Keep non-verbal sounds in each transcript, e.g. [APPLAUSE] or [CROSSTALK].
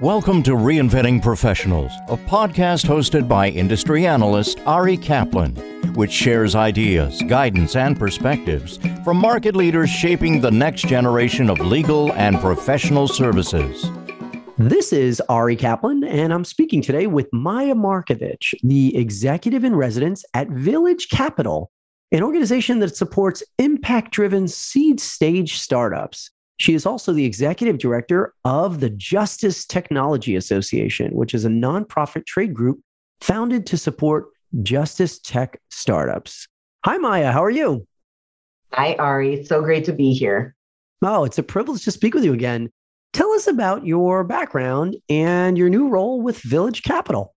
Welcome to Reinventing Professionals, a podcast hosted by industry analyst Ari Kaplan, which shares ideas, guidance, and perspectives from market leaders shaping the next generation of legal and professional services. This is Ari Kaplan, and I'm speaking today with Maya Markovich, the executive in residence at Village Capital, an organization that supports impact driven seed stage startups. She is also the executive director of the Justice Technology Association, which is a nonprofit trade group founded to support justice tech startups. Hi, Maya. How are you? Hi, Ari. so great to be here. Oh, it's a privilege to speak with you again. Tell us about your background and your new role with Village Capital.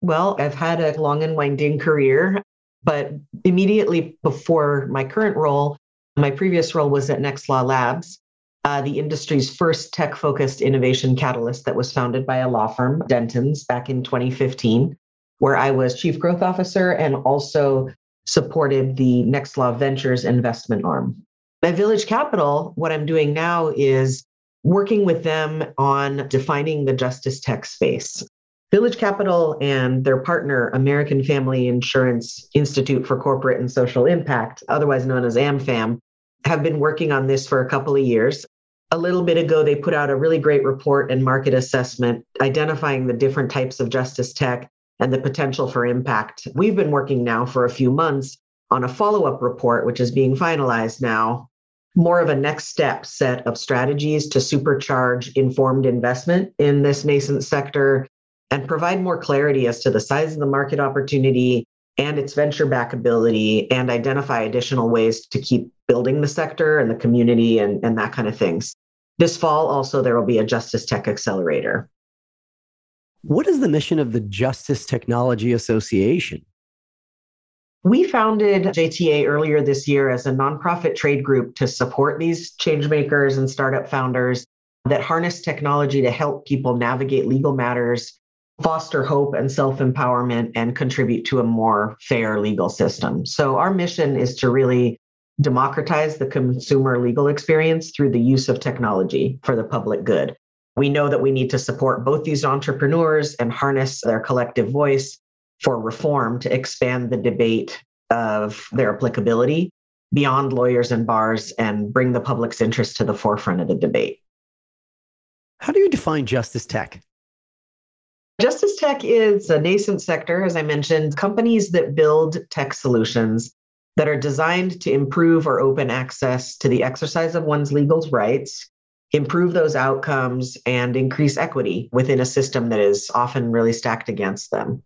Well, I've had a long and winding career, but immediately before my current role, my previous role was at Nextlaw Labs, uh, the industry's first tech focused innovation catalyst that was founded by a law firm, Dentons, back in 2015, where I was chief growth officer and also supported the Nextlaw Ventures investment arm. At Village Capital, what I'm doing now is working with them on defining the justice tech space. Village Capital and their partner, American Family Insurance Institute for Corporate and Social Impact, otherwise known as AmFam, have been working on this for a couple of years. A little bit ago, they put out a really great report and market assessment identifying the different types of justice tech and the potential for impact. We've been working now for a few months on a follow up report, which is being finalized now, more of a next step set of strategies to supercharge informed investment in this nascent sector and provide more clarity as to the size of the market opportunity and its venture backability and identify additional ways to keep building the sector and the community and, and that kind of things. This fall, also, there will be a Justice Tech Accelerator. What is the mission of the Justice Technology Association? We founded JTA earlier this year as a nonprofit trade group to support these changemakers and startup founders that harness technology to help people navigate legal matters foster hope and self empowerment and contribute to a more fair legal system. So, our mission is to really democratize the consumer legal experience through the use of technology for the public good. We know that we need to support both these entrepreneurs and harness their collective voice for reform to expand the debate of their applicability beyond lawyers and bars and bring the public's interest to the forefront of the debate. How do you define justice tech? Justice tech is a nascent sector, as I mentioned, companies that build tech solutions that are designed to improve or open access to the exercise of one's legal rights, improve those outcomes, and increase equity within a system that is often really stacked against them.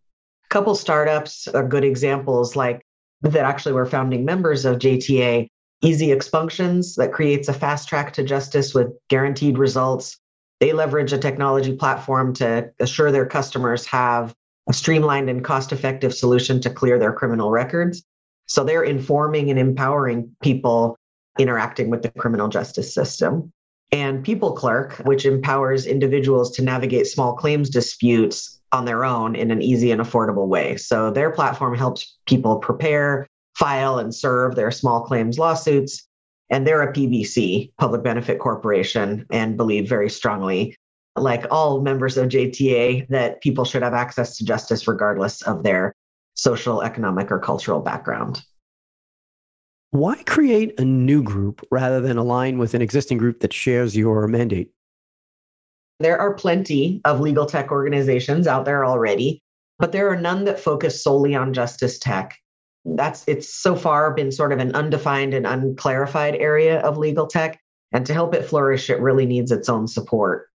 A couple startups are good examples, like that actually were founding members of JTA. Easy Expunctions that creates a fast track to justice with guaranteed results they leverage a technology platform to assure their customers have a streamlined and cost effective solution to clear their criminal records. So they're informing and empowering people interacting with the criminal justice system. And People Clerk, which empowers individuals to navigate small claims disputes on their own in an easy and affordable way. So their platform helps people prepare, file, and serve their small claims lawsuits and they're a PBC, Public Benefit Corporation, and believe very strongly, like all members of JTA, that people should have access to justice regardless of their social, economic, or cultural background. Why create a new group rather than align with an existing group that shares your mandate? There are plenty of legal tech organizations out there already, but there are none that focus solely on justice tech that's it's so far been sort of an undefined and unclarified area of legal tech and to help it flourish it really needs its own support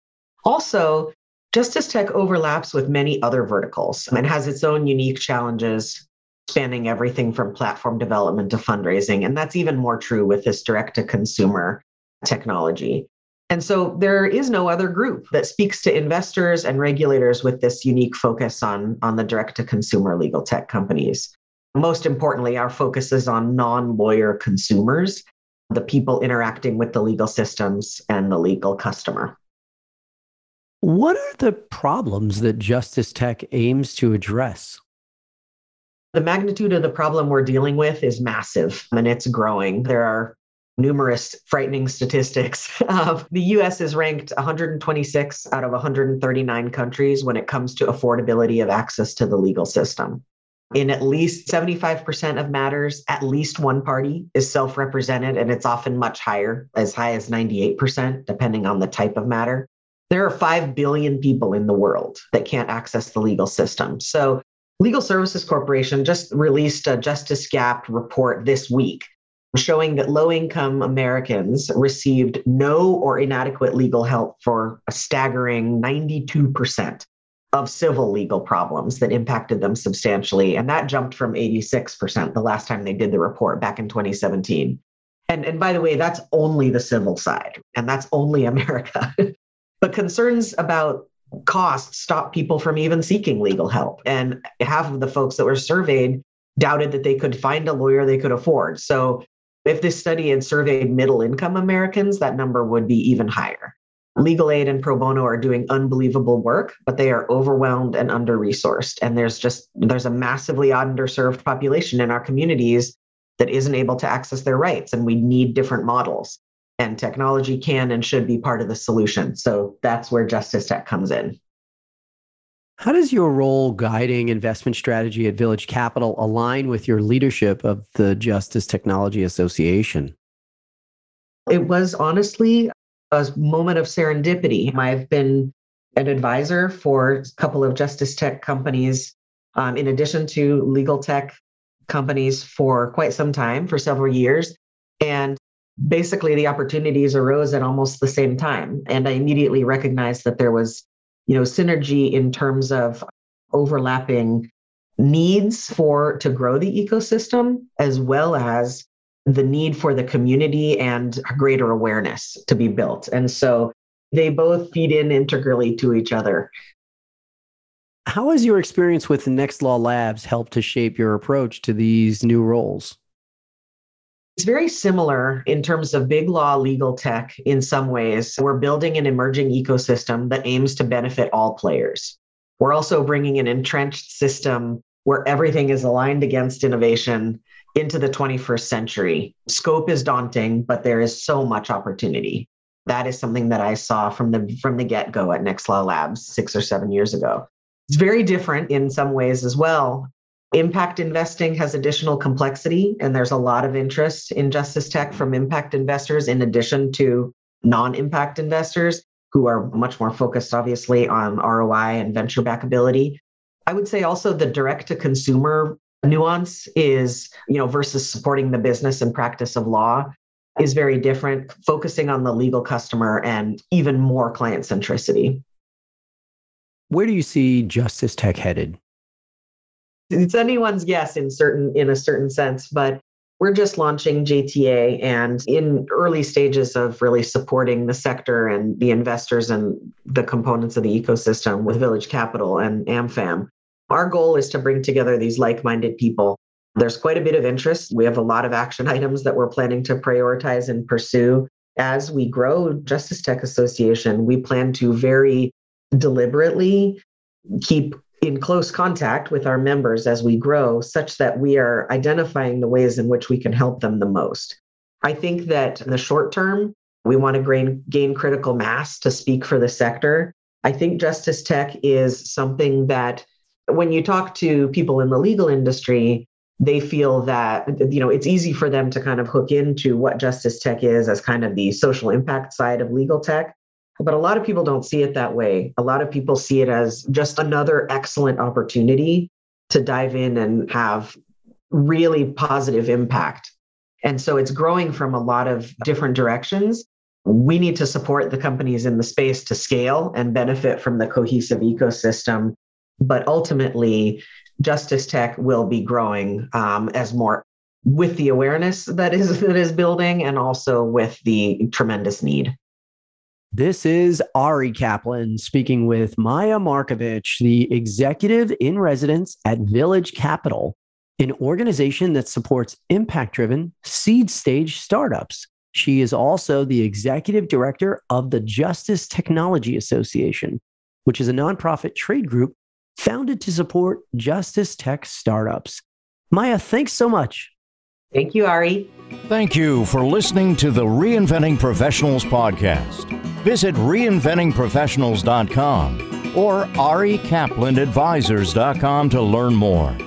also justice tech overlaps with many other verticals and mm-hmm. has its own unique challenges spanning everything from platform development to fundraising and that's even more true with this direct to consumer technology and so there is no other group that speaks to investors and regulators with this unique focus on, on the direct to consumer legal tech companies. Most importantly, our focus is on non lawyer consumers, the people interacting with the legal systems and the legal customer. What are the problems that Justice Tech aims to address? The magnitude of the problem we're dealing with is massive and it's growing. There are numerous frightening statistics. [LAUGHS] Uh, the US is ranked 126 out of 139 countries when it comes to affordability of access to the legal system. In at least 75% of matters, at least one party is self represented, and it's often much higher, as high as 98%, depending on the type of matter. There are 5 billion people in the world that can't access the legal system. So, Legal Services Corporation just released a Justice Gap report this week showing that low income Americans received no or inadequate legal help for a staggering 92% of civil legal problems that impacted them substantially. And that jumped from 86% the last time they did the report back in 2017. And, and by the way, that's only the civil side, and that's only [LAUGHS] America. But concerns about costs stop people from even seeking legal help. And half of the folks that were surveyed doubted that they could find a lawyer they could afford. So if this study had surveyed middle income Americans, that number would be even higher. Legal aid and pro bono are doing unbelievable work, but they are overwhelmed and under resourced. And there's just there's a massively underserved population in our communities that isn't able to access their rights. And we need different models. And technology can and should be part of the solution. So that's where Justice Tech comes in. How does your role guiding investment strategy at Village Capital align with your leadership of the Justice Technology Association? It was honestly a moment of serendipity. I've been an advisor for a couple of justice tech companies, um, in addition to legal tech companies for quite some time, for several years. And basically, the opportunities arose at almost the same time. And I immediately recognized that there was you know synergy in terms of overlapping needs for to grow the ecosystem as well as the need for the community and greater awareness to be built. And so they both feed in integrally to each other. How has your experience with next law labs helped to shape your approach to these new roles it's very similar in terms of big law legal tech in some ways. We're building an emerging ecosystem that aims to benefit all players. We're also bringing an entrenched system where everything is aligned against innovation into the 21st century. Scope is daunting, but there is so much opportunity. That is something that I saw from the from the get-go at Next Law Labs 6 or 7 years ago. It's very different in some ways as well Impact investing has additional complexity, and there's a lot of interest in justice tech from impact investors, in addition to non impact investors who are much more focused, obviously, on ROI and venture backability. I would say also the direct to consumer nuance is, you know, versus supporting the business and practice of law is very different, focusing on the legal customer and even more client centricity. Where do you see justice tech headed? It's anyone's guess in certain in a certain sense but we're just launching JTA and in early stages of really supporting the sector and the investors and the components of the ecosystem with Village Capital and AmFam. Our goal is to bring together these like minded people. There's quite a bit of interest. We have a lot of action [LAUGHS] items that we're planning to prioritize and pursue. As we grow Justice Tech Association, we plan to very deliberately keep in close contact with our members as we grow, such that we are identifying the ways in which we can help them the most. I think that in the short term, we want to gain, gain critical mass to speak for the sector. I think justice tech is something that when you talk to people in the legal industry, they feel that you know it's easy for them to kind of hook into what justice tech is as kind of the social impact side of legal tech but a lot of people don't see it that way. A lot of people see it as just another excellent opportunity to dive in and have really positive impact. And so it's growing from a lot of different directions. We need to support the companies in the space to scale and benefit from the cohesive ecosystem. But ultimately, Justice Tech will be growing um, as more with the awareness that is that is building and also with the tremendous need. This is Ari Kaplan speaking with Maya Markovich, the executive in residence at Village Capital, an organization that supports impact driven seed stage startups. She is also the executive director of the Justice Technology Association, which is a nonprofit trade group founded to support justice tech startups. Maya, thanks so much. Thank you, Ari. Thank you for listening to the Reinventing Professionals podcast. Visit reinventingprofessionals.com or arikaplanadvisors.com to learn more.